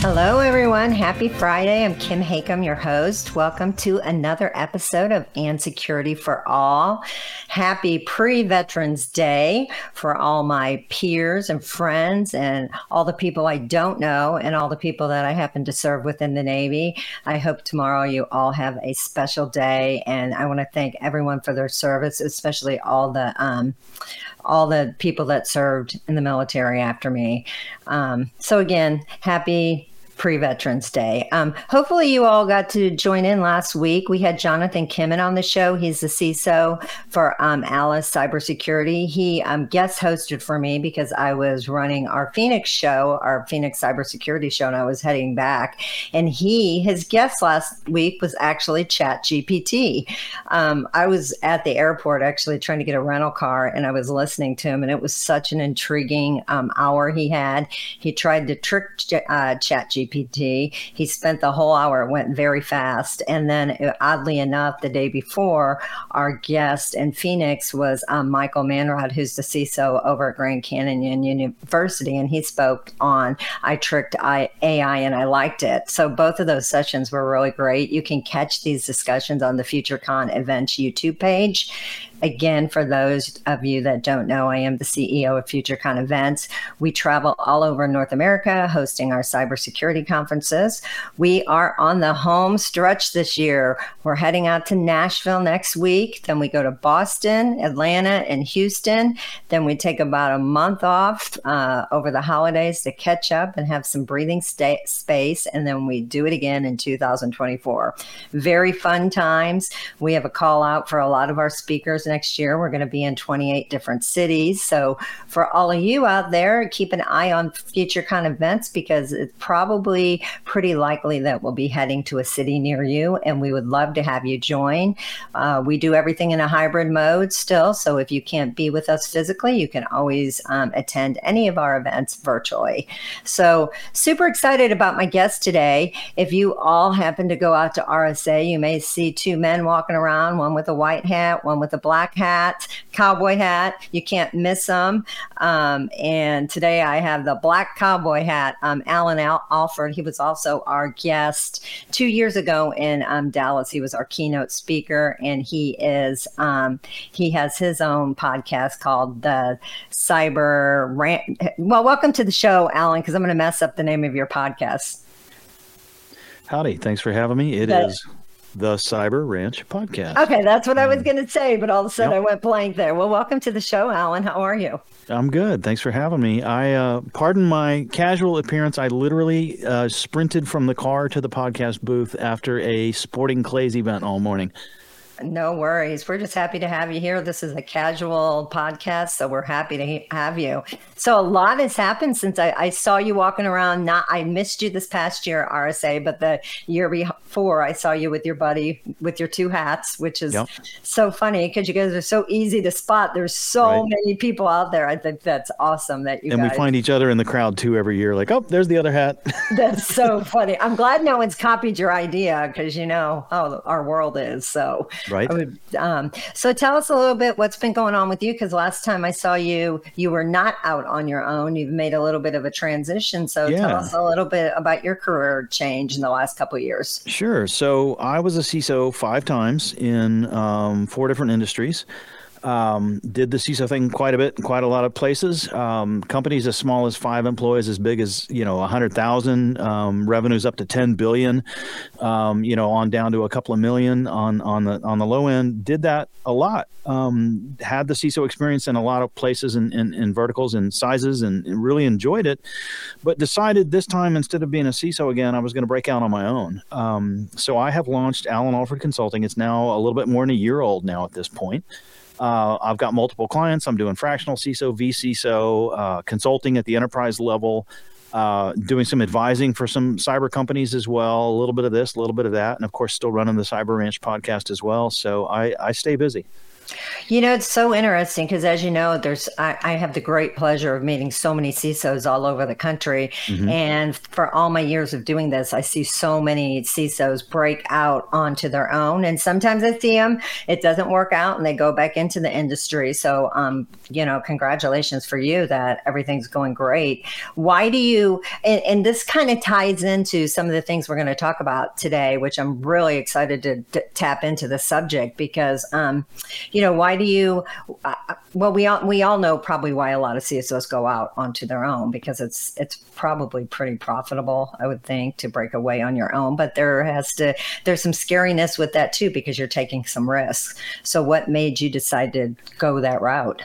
Hello, everyone. Happy Friday. I'm Kim Hakim, your host. Welcome to another episode of And Security for All. Happy pre Veterans Day for all my peers and friends and all the people I don't know and all the people that I happen to serve within the Navy. I hope tomorrow you all have a special day. And I want to thank everyone for their service, especially all the, um, all the people that served in the military after me. Um, so again, happy pre Veterans Day. Um, hopefully, you all got to join in last week. We had Jonathan Kimmon on the show. He's the CISO for um, Alice Cybersecurity. He um, guest hosted for me because I was running our Phoenix show, our Phoenix Cybersecurity show, and I was heading back. And he, his guest last week was actually Chat GPT. Um, I was at the airport actually trying to get a rental car, and I was listening to him, and it was such an intriguing um, hour he had. He tried to trick uh, Chat GPT. He spent the whole hour, it went very fast. And then, uh, oddly enough, the day before, our guest in Phoenix was um, Michael Manrod, who's the CISO over at Grand Canyon University. And he spoke on I tricked AI and I liked it. So both of those sessions were really great. You can catch these discussions on the FutureCon events YouTube page. Again, for those of you that don't know, I am the CEO of FutureCon Events. We travel all over North America hosting our cybersecurity conferences. We are on the home stretch this year. We're heading out to Nashville next week. Then we go to Boston, Atlanta, and Houston. Then we take about a month off uh, over the holidays to catch up and have some breathing sta- space. And then we do it again in 2024. Very fun times. We have a call out for a lot of our speakers next year. We're going to be in 28 different cities. So for all of you out there, keep an eye on FutureCon events because it's probably pretty likely that we'll be heading to a city near you, and we would love to have you join. Uh, we do everything in a hybrid mode still. So if you can't be with us physically, you can always um, attend any of our events virtually. So super excited about my guest today. If you all happen to go out to RSA, you may see two men walking around, one with a white hat, one with a black black hat, cowboy hat. You can't miss them. Um, and today I have the black cowboy hat. Um, Allan Al- Alford, he was also our guest two years ago in um, Dallas. He was our keynote speaker, and he is um, he has his own podcast called the Cyber Rant. Well, welcome to the show, Allan, because I'm going to mess up the name of your podcast. Howdy. Thanks for having me. It is the Cyber Ranch podcast. Okay, that's what I was mm. going to say, but all of a sudden yep. I went blank there. Well, welcome to the show, Allan. How are you? I'm good. Thanks for having me. I uh, pardon my casual appearance. I literally uh, sprinted from the car to the podcast booth after a sporting clays event all morning. No worries. We're just happy to have you here. This is a casual podcast, so we're happy to have you. So a lot has happened since I, I, saw you walking around. Not I missed you this past year, RSA, but the year before I saw you with your buddy with your two hats, which is yep. so funny because you guys are so easy to spot. There's so right. many people out there. I think that's awesome that you and guys... we find each other in the crowd too every year. Like, oh, there's the other hat. that's so funny. I'm glad no one's copied your idea because you know how our world is. So Right. Would, um, so tell us a little bit what's been going on with you because last time I saw you, you were not out on your own. You've made a little bit of a transition. So yeah. tell us a little bit about your career change in the last couple years. Sure. So I was a CISO five times in um, four different industries. Um, did the CISO thing quite a bit in quite a lot of places. Um, companies as small as five employees, as big as you know a hundred thousand, um, revenues up to ten billion, um, you know, on down to a couple of million on on the on the low end. Did that a lot. Um, had the CISO experience in a lot of places and in, in, in, verticals and sizes, and, and, really enjoyed it. But decided this time instead of being a CISO again, I was going to break out on my own. Um, so I have launched Allan Alford Consulting. It's now a little bit more than a year old now at this point. Uh, I've got multiple clients. I'm doing fractional CISO, vCISO, uh, consulting at the enterprise level. uh, doing some advising for some cyber companies as well. A little bit of this, a little bit of that, and of course, still running the Cyber Ranch podcast as well. So I, I stay busy. You know, it's so interesting because, as you know, there's I, I, have the great pleasure of meeting so many CISOs all over the country, mm-hmm. and for all my years of doing this, I see so many CISOs break out onto their own, and sometimes I see them it doesn't work out, and they go back into the industry. So, um, you know, congratulations for you that everything's going great. Why do you? And, and this kind of ties into some of the things we're going to talk about today, which I'm really excited to, to tap into the subject because, um, you know, why do you? Uh, well, we all we all know probably why a lot of CSOs go out onto their own because it's it's probably pretty profitable, I would think, to break away on your own. But there has to there's some scariness with that too because you're taking some risks. So, what made you decide to go that route?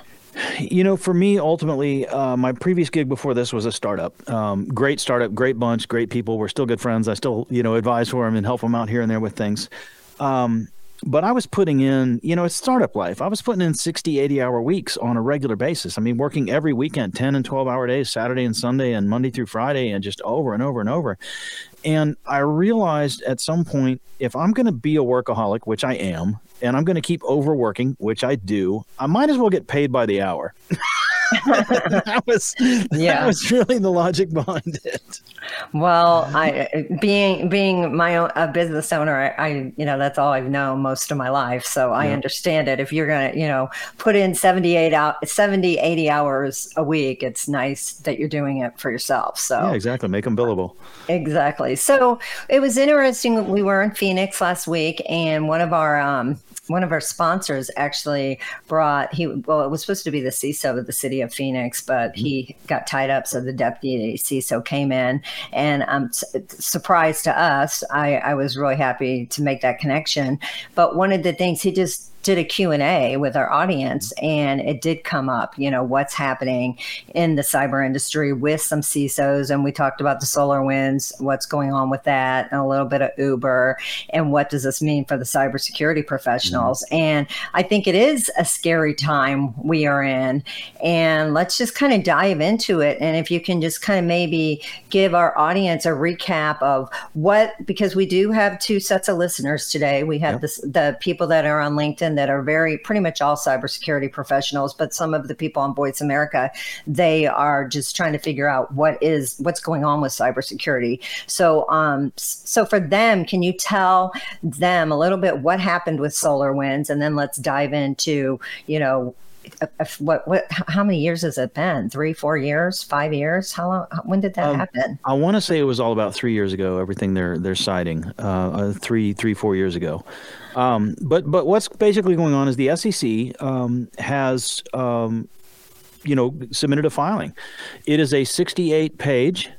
You know, for me, ultimately, uh, my previous gig before this was a startup. Um, great startup, great bunch, great people. We're still good friends. I still, you know, advise for them and help them out here and there with things. Um, but I was putting in, you know, it's startup life. I was putting in 60, 80 hour weeks on a regular basis. I mean, working every weekend, 10 and 12 hour days, Saturday and Sunday and Monday through Friday, and just over and over and over. And I realized at some point, if I'm going to be a workaholic, which I am, and I'm going to keep overworking, which I do, I might as well get paid by the hour. that was yeah. that was really the logic behind it. Well, I being being my own a business owner, I, I you know that's all I've known most of my life, so I understand it. If you're gonna you know put in 78 out 70 80 hours a week, it's nice that you're doing it for yourself. So yeah, exactly, make them billable. Exactly. So it was interesting. We were in Phoenix last week, and one of our um, one of our sponsors actually brought he well it was supposed to be the CISO of the city of Phoenix, but mm-hmm. he got tied up, so the deputy CISO came in, and um, surprise to us, I, I was really happy to make that connection. But one of the things he just did a Q&A with our audience and it did come up, you know, what's happening in the cyber industry with some CISOs and we talked about the SolarWinds, what's going on with that and a little bit of Uber and what does this mean for the cybersecurity professionals. Mm-hmm. And I think it is a scary time we are in and let's just kind of dive into it and if you can just kind of maybe give our audience a recap of what because we do have two sets of listeners today. We have yep. this, the people that are on LinkedIn that are very pretty much all cybersecurity professionals, but some of the people on Voice America, they are just trying to figure out what is what's going on with cybersecurity. So, um, so for them, can you tell them a little bit what happened with SolarWinds, and then let's dive into you know what what how many years has it been three four years five years how long when did that um, happen i want to say it was all about three years ago everything they're they're citing uh, uh, three three four years ago um, but but what's basically going on is the SEC um, has um, you know submitted a filing. It is a 68 page.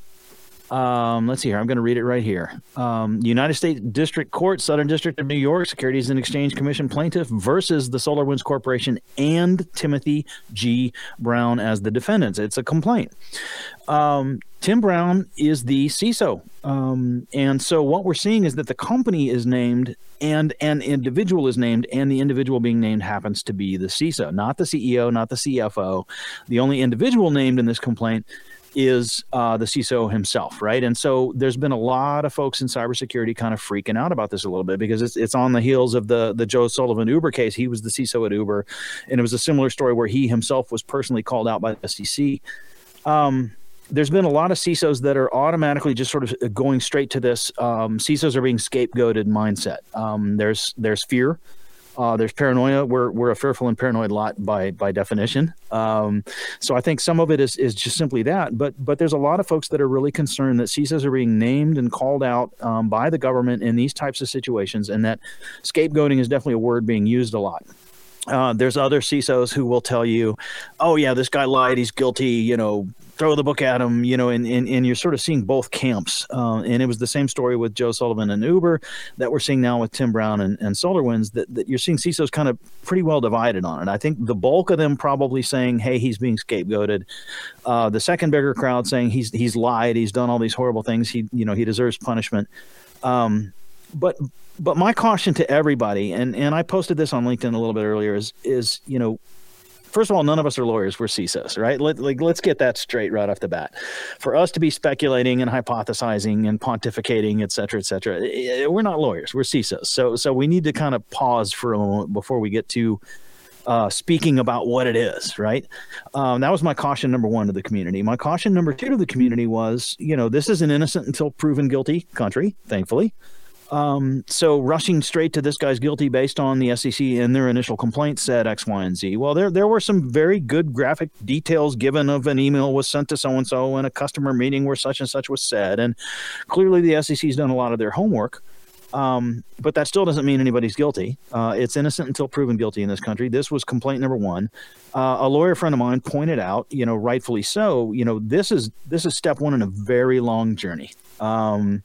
Um, let's see here. I'm going to read it right here. Um, United States District Court, Southern District of New York, Securities and Exchange Commission plaintiff versus the SolarWinds Corporation and Timothy G. Brown as the defendants. It's a complaint. Um, Tim Brown is the CISO. Um, and so what we're seeing is that the company is named and an individual is named, and the individual being named happens to be the CISO, not the CEO, not the CFO. The only individual named in this complaint is uh, the CISO himself, right? And so there's been a lot of folks in cybersecurity kind of freaking out about this a little bit because it's it's on the heels of the the Joe Sullivan Uber case. He was the CISO at Uber, and it was a similar story where he himself was personally called out by the SEC. Um, there's been a lot of CISOs that are automatically just sort of going straight to this. Um, CISOs are being scapegoated mindset. Um, there's there's fear. Uh, there's paranoia. We're we're a fearful and paranoid lot by by definition. Um, so I think some of it is is just simply that. But but there's a lot of folks that are really concerned that CISOs are being named and called out um, by the government in these types of situations, and that scapegoating is definitely a word being used a lot. Uh, there's other CISOs who will tell you, "Oh yeah, this guy lied. He's guilty. You know, throw the book at him, you know, and, and, and you're sort of seeing both camps. Uh, and it was the same story with Joe Sullivan and Uber that we're seeing now with Tim Brown and, and SolarWinds that, that you're seeing CISOs kind of pretty well divided on it. I think the bulk of them probably saying, hey, he's being scapegoated. Uh, the second bigger crowd saying he's he's lied, he's done all these horrible things, he you know he deserves punishment. Um, but but my caution to everybody, and and I posted this on LinkedIn a little bit earlier, is is you know first of all, none of us are lawyers. We're CISOs, right? Let, like, let's get that straight right off the bat. For us to be speculating and hypothesizing and pontificating, et cetera, et cetera, eh, eh, we're not lawyers. We're CISOs. So, so we need to kind of pause for a moment before we get to uh, speaking about what it is, right? Um, that was my caution number one to the community. My caution number two to the community was, you know, this is an innocent until proven guilty country, thankfully. Um, so rushing straight to this guy's guilty based on the SEC in their initial complaint said X, Y, and Z. Well, there there were some very good graphic details given of an email was sent to so and so and a customer meeting where such and such was said, and clearly the SEC's done a lot of their homework. Um, but that still doesn't mean anybody's guilty. Uh, it's innocent until proven guilty in this country. This was complaint number one. Uh, a lawyer friend of mine pointed out, you know, rightfully so. You know, this is this is step one in a very long journey. Um,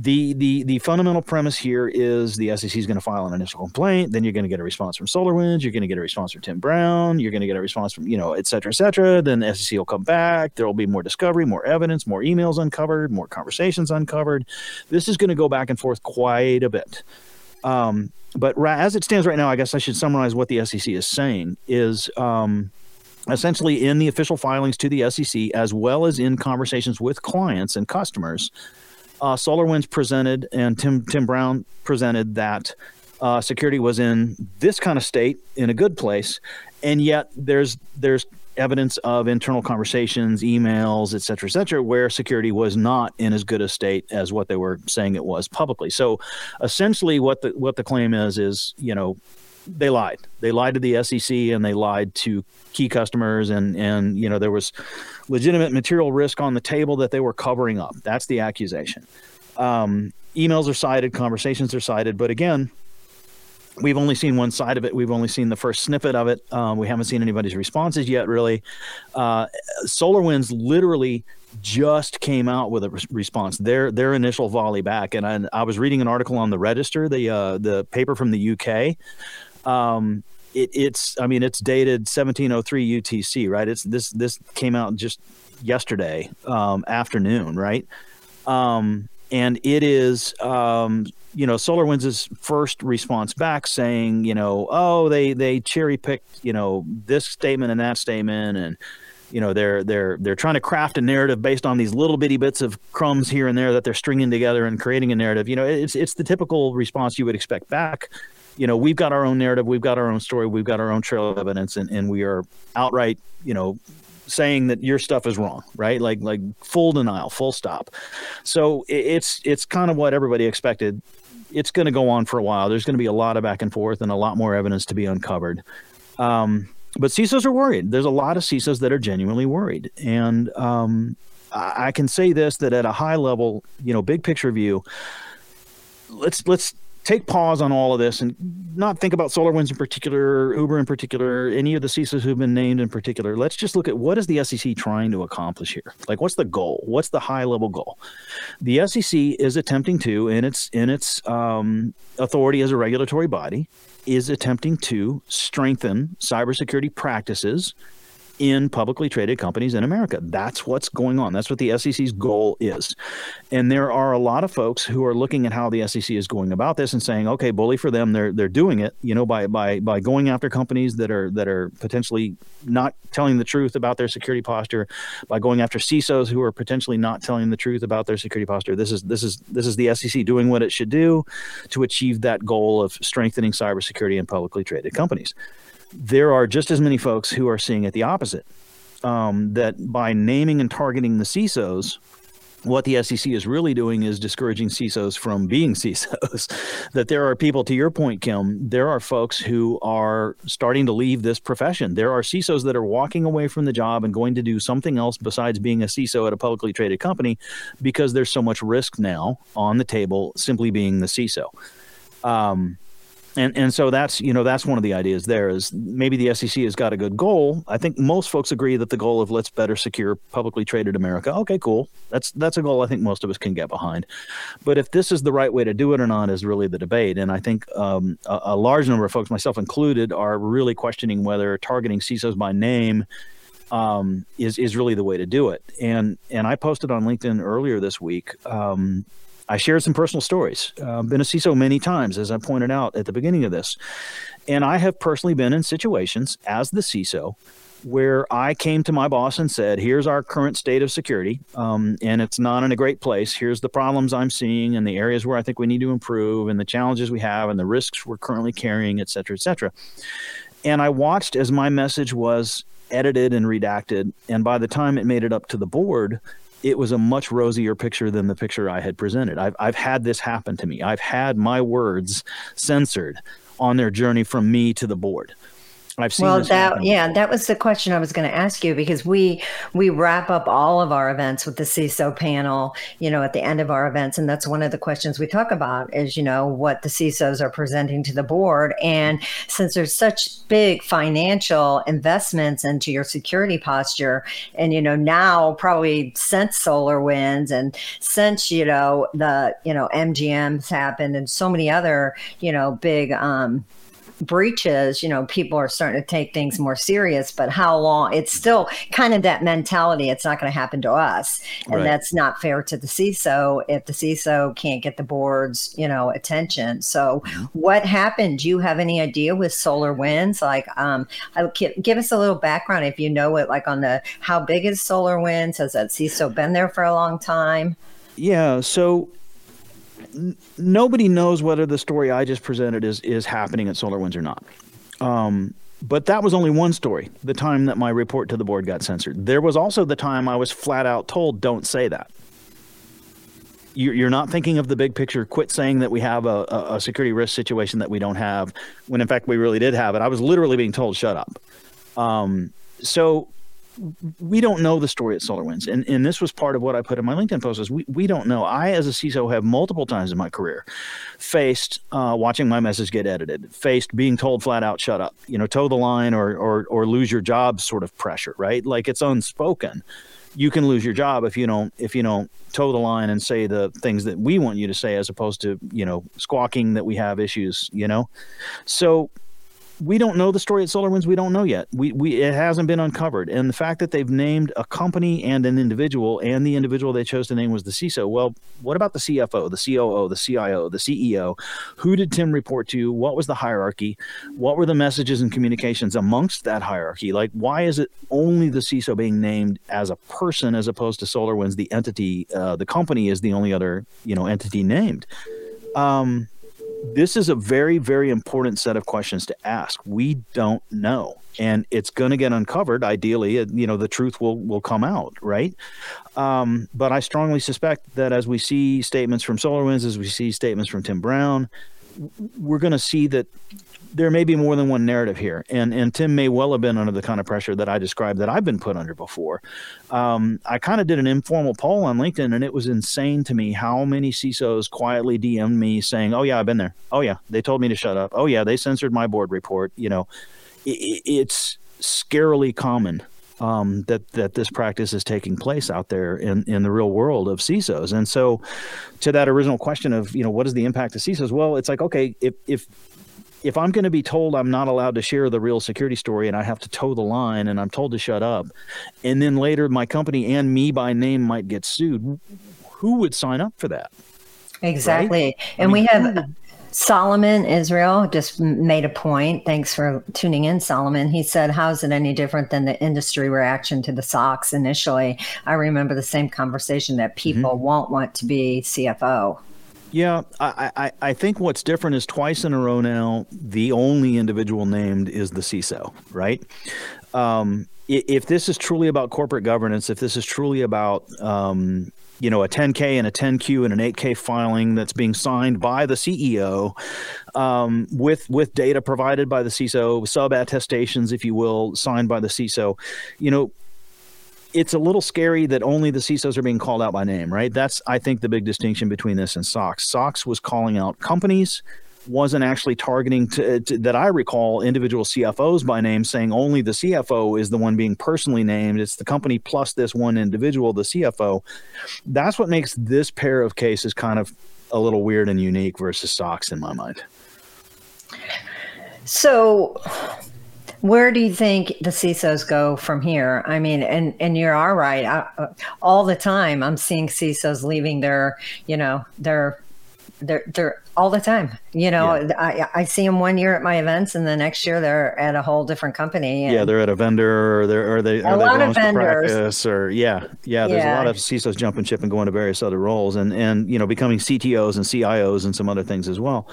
the the the fundamental premise here is the SEC is going to file an initial complaint. Then you're going to get a response from SolarWinds. You're going to get a response from Tim Brown. You're going to get a response from you know et cetera, et cetera. Then the SEC will come back. There will be more discovery, more evidence, more emails uncovered, more conversations uncovered. This is going to go back and forth quite a bit. Um, but as it stands right now, I guess I should summarize what the SEC is saying is. Um, essentially, in the official filings to the SEC, as well as in conversations with clients and customers, uh, SolarWinds presented and Tim Tim Brown presented that uh, security was in this kind of state in a good place, and yet there's there's evidence of internal conversations, emails, et cetera, et cetera, where security was not in as good a state as what they were saying it was publicly. So, essentially, what the what the claim is is you know they lied. They lied to the SEC and they lied to key customers, and and you know there was legitimate material risk on the table that they were covering up. That's the accusation. Um, emails are cited, conversations are cited, but again, we've only seen one side of it. We've only seen the first snippet of it. Um, we haven't seen anybody's responses yet, really. Uh, SolarWinds literally just came out with a re- response. Their their initial volley back, and I, I, was reading an article on the Register, the uh, the paper from the UK. Um, it, it's I mean it's dated 1703 UTC, right? It's this this came out just yesterday um, afternoon, right? Um, and it is um, you know SolarWinds' first response back saying you know oh they they cherry picked you know this statement and that statement and you know they're they're they're trying to craft a narrative based on these little bitty bits of crumbs here and there that they're stringing together and creating a narrative you know it's it's the typical response you would expect back you know, we've got our own narrative, we've got our own story, we've got our own trail of evidence, and, and we are outright, you know, saying that your stuff is wrong, right? Like like full denial, full stop. So it's it's kind of what everybody expected. It's going to go on for a while. There's going to be a lot of back and forth and a lot more evidence to be uncovered. Um, but CISOs are worried. There's a lot of CISOs that are genuinely worried, and um, I, I can say this: that at a high level, you know, big picture view, let's let's take pause on all of this and not think about SolarWinds in particular, Uber in particular, any of the CISOs who've been named in particular. Let's just look at what is the SEC trying to accomplish here? Like, what's the goal? What's the high level goal? The SEC is attempting to, in its in its um, authority as a regulatory body, is attempting to strengthen cybersecurity practices in publicly traded companies in America. That's what's going on. That's what the SEC's goal is. And there are a lot of folks who are looking at how the SEC is going about this and saying, okay, bully for them. They're they're doing it, you know, by by by going after companies that are that are potentially not telling the truth about their security posture, by going after CISOs who are potentially not telling the truth about their security posture. This is this is this is the SEC doing what it should do to achieve that goal of strengthening cybersecurity in publicly traded companies there are just as many folks who are seeing it the opposite. Um, that by naming and targeting the CISOs, what the SEC is really doing is discouraging CISOs from being CISOs. that there are people, to your point, Kim, there are folks who are starting to leave this profession. There are CISOs that are walking away from the job and going to do something else besides being a CISO at a publicly traded company because there's so much risk now on the table simply being the CISO. Um, and and so that's you know that's one of the ideas there is maybe the SEC has got a good goal. I think most folks agree that the goal of let's better secure publicly traded America. Okay, cool. That's that's a goal I think most of us can get behind. But if this is the right way to do it or not is really the debate. And I think um, a, a large number of folks, myself included, are really questioning whether targeting CISOs by name um, is is really the way to do it. And and I posted on LinkedIn earlier this week. Um, I shared some personal stories. Uh, been a CISO many times, as I pointed out at the beginning of this. And I have personally been in situations as the CISO where I came to my boss and said, Here's our current state of security, um, and it's not in a great place. Here's the problems I'm seeing and the areas where I think we need to improve and the challenges we have and the risks we're currently carrying, et cetera, et cetera. And I watched as my message was edited and redacted. And by the time it made it up to the board, it was a much rosier picture than the picture I had presented. I've, I've had this happen to me. I've had my words censored on their journey from me to the board. I've seen. Well, that happen. yeah, that was the question I was going to ask you because we we wrap up all of our events with the CISO panel, you know, at the end of our events, and that's one of the questions we talk about is you know what the CISOs are presenting to the board, and since there's such big financial investments into your security posture, and you know now probably since SolarWinds and since you know the you know MGM's happened and so many other you know big um breaches, you know, people are starting to take things more serious, but how long it's still kind of that mentality. It's not going to happen to us. And right. that's not fair to the CISO if the CISO can't get the board's, you know, attention. So mm-hmm. what happened? Do you have any idea with SolarWinds? Like, um, give us a little background if you know it, like on the, how big is SolarWinds? Has that CISO been there for a long time? Yeah. So nobody knows whether the story I just presented is is happening at SolarWinds or not. Um, but that was only one story. The time that my report to the board got censored. There was also the time I was flat out told, "Don't say that." You're not thinking of the big picture. Quit saying that we have a, a security risk situation that we don't have, when in fact we really did have it. I was literally being told, "Shut up." Um, so we don't know the story at SolarWinds. And, and this was part of what I put in my LinkedIn post is we, we don't know. I, as a CISO, have multiple times in my career faced uh, watching my message get edited, faced being told flat out, shut up, you know, toe the line or, or, or lose your job sort of pressure, right? Like it's unspoken. You can lose your job if you don't if you don't toe the line and say the things that we want you to say as opposed to you know squawking that we have issues you know so we don't know the story at SolarWinds. We don't know yet. We, we it hasn't been uncovered, and the fact that they've named a company and an individual, and the individual they chose to name was the CISO. Well, what about the CFO, the COO, the CIO, the CEO? Who did Tim report to? What was the hierarchy? What were the messages and communications amongst that hierarchy? Like, why is it only the CISO being named as a person as opposed to SolarWinds, the entity, uh, the company is the only other you know entity named? Um, this is a very very important set of questions to ask. We don't know and it's going to get uncovered. Ideally you know the truth will will come out right? Um, but i strongly suspect that as we see statements from solarwinds as we see statements from tim brown we're going to see that there may be more than one narrative here, and and Tim may well have been under the kind of pressure that I described that I've been put under before. Um, I kind of did an informal poll on LinkedIn, and it was insane to me how many CISOs quietly DM'd me saying, "Oh yeah, I've been there. Oh yeah, they told me to shut up. Oh yeah, they censored my board report." You know, it, it's scarily common um, that that this practice is taking place out there in, in the real world of CISOs. And so, to that original question of you know what is the impact of CISOs? Well, it's like okay, if if if I'm going to be told I'm not allowed to share the real security story and I have to toe the line and I'm told to shut up, and then later my company and me by name might get sued, who would sign up for that? Exactly. Right? And I mean, we have Solomon Israel just made a point. Thanks for tuning in, Solomon. He said, How's it any different than the industry reaction to the SOX initially? I remember the same conversation that people mm-hmm. won't want to be CFO. Yeah, I, I, I think what's different is twice in a row now, the only individual named is the CISO, right? Um, if this is truly about corporate governance, if this is truly about um, you know a 10k and a 10q and an 8k filing that's being signed by the CEO um, with with data provided by the CISO, sub attestations, if you will, signed by the CISO, you know it's a little scary that only the CISOs are being called out by name, right? That's, I think, the big distinction between this and SOX. SOX was calling out companies, wasn't actually targeting, to, to, that I recall, individual CFOs by name, saying only the CFO is the one being personally named. It's the company plus this one individual, the CFO. That's what makes this pair of cases kind of a little weird and unique versus SOX in my mind. So where do you think the CISOs go from here? I mean, and and you are right. I, uh, all the time, I'm seeing CISOs leaving their, you know, their they're they're all the time. You know, yeah. I I see them one year at my events, and the next year they're at a whole different company. yeah, they're at a vendor, or they're or they a lot of vendors, practice, or yeah, yeah. There's yeah. a lot of CISOs jumping ship and going to various other roles, and and you know becoming CTOs and CIOs and some other things as well.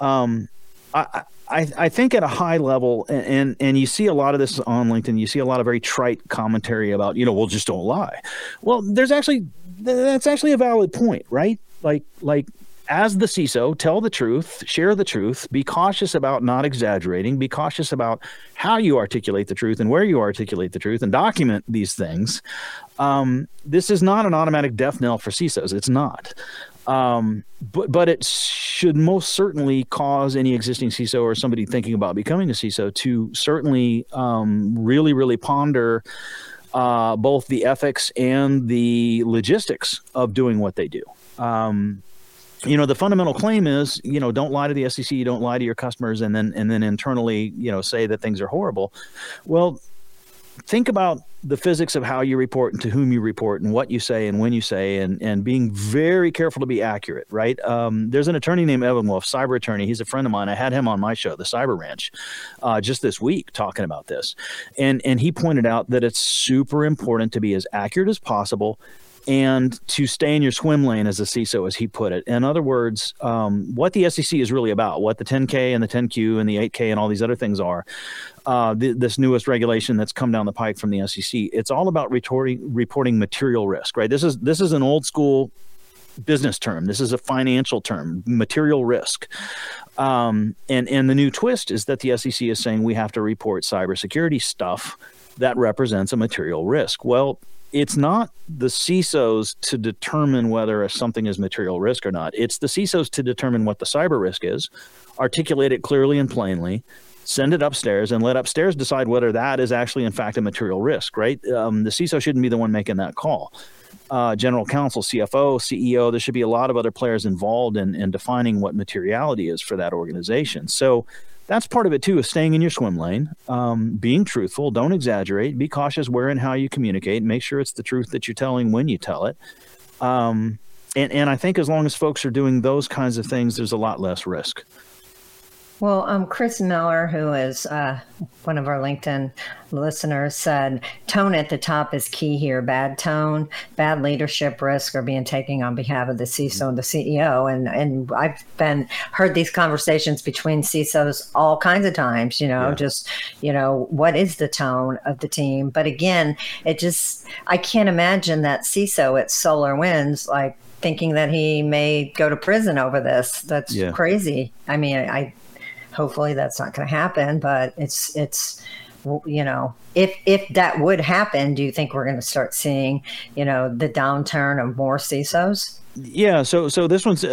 Um, I. I, I think at a high level, and, and, and you see a lot of this on LinkedIn. You see a lot of very trite commentary about, you know, well, just don't lie. Well, there's actually that's actually a valid point, right? Like like as the CISO, tell the truth, share the truth, be cautious about not exaggerating, be cautious about how you articulate the truth and where you articulate the truth, and document these things. Um, this is not an automatic death knell for CISOs. It's not. Um, but but it should most certainly cause any existing CISO or somebody thinking about becoming a CISO to certainly um, really really ponder uh, both the ethics and the logistics of doing what they do. Um, you know the fundamental claim is you know don't lie to the SEC, you don't lie to your customers, and then and then internally you know say that things are horrible. Well, think about the physics of how you report and to whom you report and what you say and when you say and and being very careful to be accurate right? Um, there's an attorney named evan wolf cyber attorney. He's a friend of mine. I had him on my show the cyber ranch uh, just this week talking about this. And and he pointed out that it's super important to be as accurate as possible and to stay in your swim lane as a CISO, as he put it. In other words, um, what the SEC is really about, what the 10K and the 10Q and the 8K and all these other things are, uh, this newest regulation that's come down the pike from the SEC, it's all about reporting reporting material risk, right? This is this is an old school business term. This is a financial term, material risk. Um, and and the new twist is that the SEC is saying we have to report cybersecurity stuff that represents a material risk. Well, it's not the CISOs to determine whether something is material risk or not. It's the CISOs to determine what the cyber risk is, articulate it clearly and plainly, send it upstairs, and let upstairs decide whether that is actually, in fact, a material risk, right? Um, the CISO shouldn't be the one making that call. Uh, general counsel, CFO, CEO, there should be a lot of other players involved in, in defining what materiality is for that organization. So, that's part of it too is staying in your swim lane um, being truthful don't exaggerate be cautious where and how you communicate make sure it's the truth that you're telling when you tell it um, and, and i think as long as folks are doing those kinds of things there's a lot less risk well, um, Chris Miller, who is uh, one of our LinkedIn listeners, said tone at the top is key here. Bad tone, bad leadership risk are being taken on behalf of the CISO and the CEO. And and I've been heard these conversations between CISOs all kinds of times. You know, yeah. just you know what is the tone of the team. But again, it just I can't imagine that CISO at SolarWinds like thinking that he may go to prison over this. That's yeah. crazy. I mean, I hopefully that's not going to happen but it's it's you know if if that would happen do you think we're going to start seeing you know the downturn of more cisos yeah, so so this one's uh,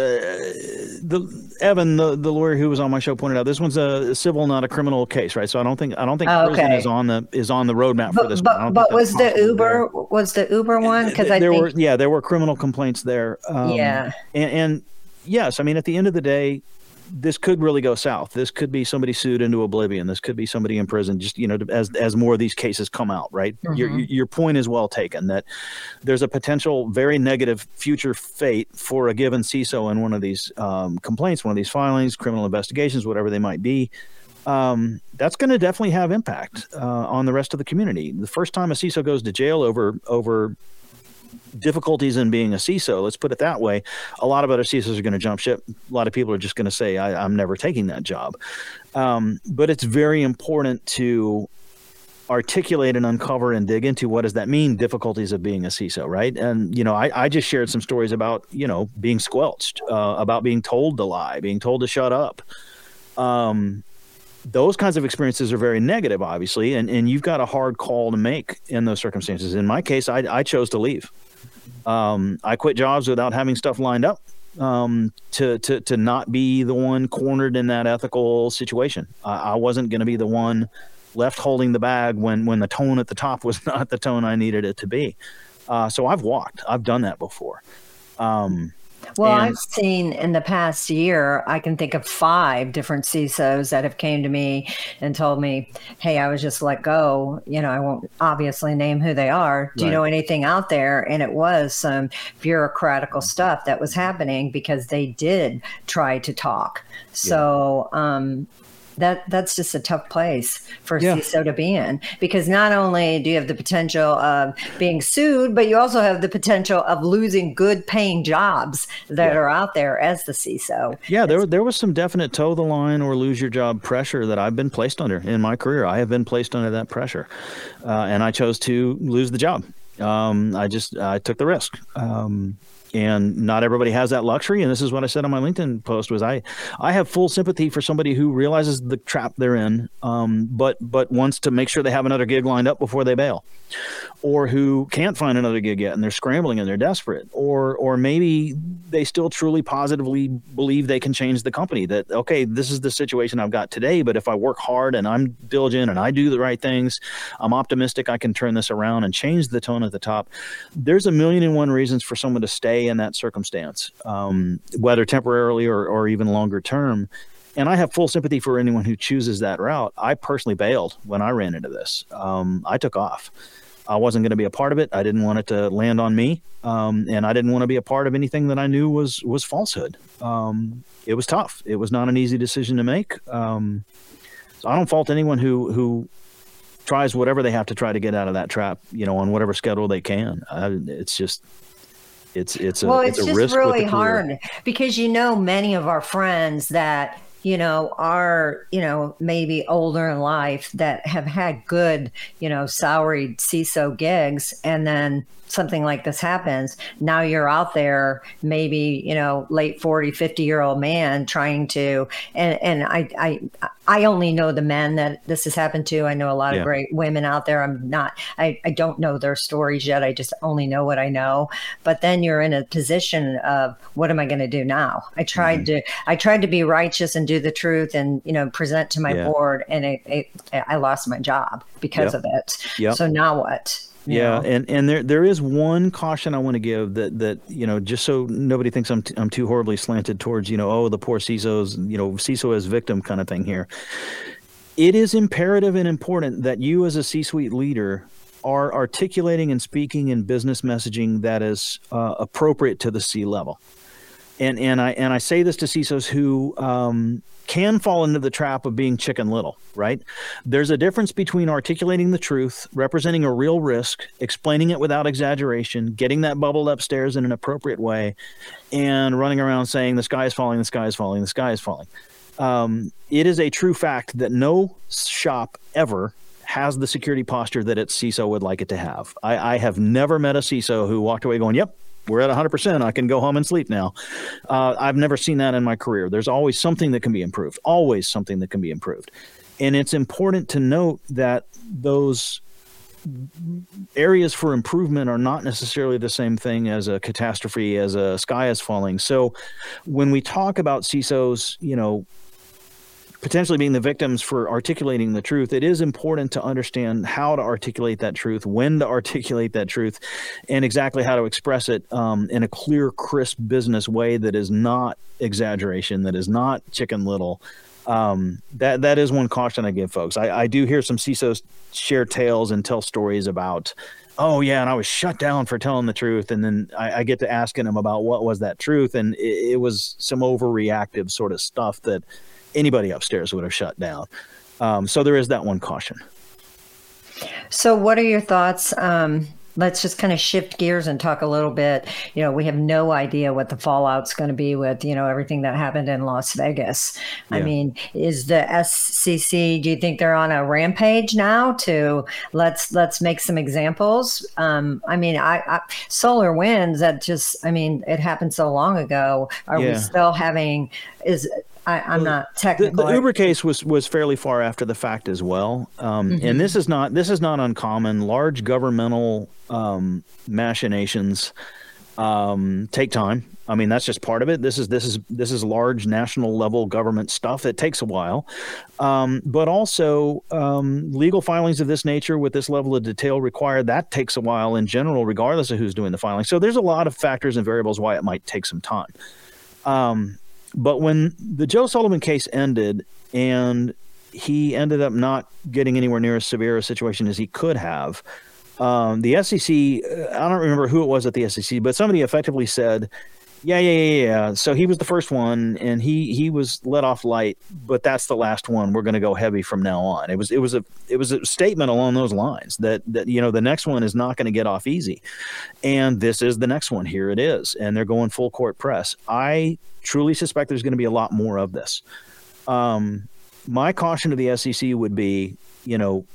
the Evan, the, the lawyer who was on my show, pointed out this one's a civil, not a criminal case, right? So I don't think I don't think oh, prison is on the is on the roadmap but, for this. But, but was the Uber there. was the Uber one? Because I there think... were yeah there were criminal complaints there. Um, yeah, and, and yes, I mean at the end of the day, this could really go south. This could be somebody sued into oblivion. This could be somebody in prison. Just you know, as as more of these cases come out, right? Mm-hmm. Your your point is well taken. That there's a potential very negative future fate for a given CISO in one of these um, complaints, one of these filings, criminal investigations, whatever they might be. Um, that's going to definitely have impact uh, on the rest of the community. The first time a CISO goes to jail over over difficulties in being a CISO, let's put it that way, a lot of other CISOs are going to jump ship. A lot of people are just going to say, I, am never taking that job. Um, but it's very important to articulate and uncover and dig into what does that mean difficulties of being a ciso right and you know i, I just shared some stories about you know being squelched uh, about being told to lie being told to shut up um, those kinds of experiences are very negative obviously and, and you've got a hard call to make in those circumstances in my case i, I chose to leave um, I quit jobs without having stuff lined up um, to, to, to not be the one cornered in that ethical situation. I, I wasn't going to be the one left holding the bag when, when the tone at the top was not the tone I needed it to be. Uh, so I've walked, I've done that before. Um, Well, and, I've seen in the past year, I can think of five different CISOs that have came to me and told me, "Hey, I was just let go. You know, I won't obviously name who they are. Do right. you know anything out there?" And it was some bureaucratical stuff that was happening because they did try to talk. So, um, that that's just a tough place for yeah. CISO to be in because not only do you have the potential of being sued, but you also have the potential of losing good paying jobs that yeah. are out there as the CISO. Yeah, there there was some definite toe the line or lose your job pressure that I've been placed under in my career. I have been placed under that pressure, uh, and I chose to lose the job. Um, I just I took the risk. Um, and not everybody has that luxury. And this is what i said on my linkedin post was i i have full sympathy for somebody who realizes the trap they're in um, but but wants to make sure they have another gig lined up before they bail or who can't find another gig yet and they're scrambling and they're desperate or or maybe they still truly positively believe they can change the company that okay this is the situation I've got today but if I work hard and I'm diligent and I do the right things I'm optimistic I can turn this around and change the tone at the top. There's a million and one reasons for someone to stay in that circumstance um, whether temporarily or, or even longer term and I have full sympathy for anyone who chooses that route. I personally bailed when I ran into this. Um, I took off. I wasn't going to be a part of it. I didn't want it to land on me, um, and I didn't want to be a part of anything that I knew was was falsehood. Um, it was tough. It was not an easy decision to make. Um, so I don't fault anyone who who tries whatever they have to try to get out of that trap. You know, on whatever schedule they can. Uh, it's just it's it's a well, it's, it's just really hard because you know many of our friends that you know, are, you know, maybe older in life that have had good, you know, salaried CISO gigs and then something like this happens now you're out there maybe you know late 40 50 year old man trying to and and i i i only know the men that this has happened to i know a lot yeah. of great women out there i'm not I, I don't know their stories yet i just only know what i know but then you're in a position of what am i going to do now i tried mm-hmm. to i tried to be righteous and do the truth and you know present to my yeah. board and it, it, i lost my job because yep. of it yep. so now what yeah, know? and and there there is one caution I want to give that that you know just so nobody thinks I'm t- I'm too horribly slanted towards you know oh the poor CISOs you know CISO as victim kind of thing here. It is imperative and important that you as a C-suite leader are articulating and speaking in business messaging that is uh, appropriate to the C level. And and I and I say this to CISOs who um, can fall into the trap of being chicken little, right? There's a difference between articulating the truth, representing a real risk, explaining it without exaggeration, getting that bubble upstairs in an appropriate way, and running around saying the sky is falling, the sky is falling, the sky is falling. Um, it is a true fact that no shop ever has the security posture that its CISO would like it to have. I, I have never met a CISO who walked away going, "Yep, we're at 100%. I can go home and sleep now. Uh, I've never seen that in my career. There's always something that can be improved, always something that can be improved. And it's important to note that those areas for improvement are not necessarily the same thing as a catastrophe, as a sky is falling. So when we talk about CISOs, you know, potentially being the victims for articulating the truth, it is important to understand how to articulate that truth, when to articulate that truth, and exactly how to express it um, in a clear, crisp business way that is not exaggeration, that is not chicken little. Um, that that is one caution I give folks. I, I do hear some CISOs share tales and tell stories about oh yeah and i was shut down for telling the truth and then i, I get to asking them about what was that truth and it, it, was some overreactive sort of stuff that anybody upstairs would have shut down. Um, so there is that one caution. So, what are your thoughts? Um, let's just kind of shift gears and talk a little bit. You know, we have no idea what the fallout's going to be with you know everything that happened in Las Vegas. Yeah. I mean, is the SEC? Do you think they're on a rampage now? To let's let's make some examples. Um, I mean, I, I SolarWinds. That just, I mean, it happened so long ago. Are yeah. we still having? Is I, am not technical. The, the, Uber case was was fairly far after the fact as well, um, mm-hmm. and this is not this is not uncommon. Large governmental um, machinations um, take time. I mean, that's just part of it. This is this is this is large national level government stuff. It takes a while, um, but also um, legal filings of this nature with this level of detail required that takes a while in general, regardless of who's doing the filing. So there's a lot of factors and variables why it might take some time. Um, but when the Joe Sullivan case ended, and he ended up not getting anywhere near as severe a situation as he could have um, the SEC, uh, I don't remember who it was at the SEC, but somebody effectively said, yeah, yeah, yeah, yeah. So he was the first one, and he he was let off light, but that's the last one. We're going to go heavy from now on. It was it was a it was a statement along those lines that that you know the next one is not going to get off easy, and this is the next one. Here it is, and they're going full court press. I truly suspect there's going to be a lot more of this. Um, my caution to the SEC would be, you know,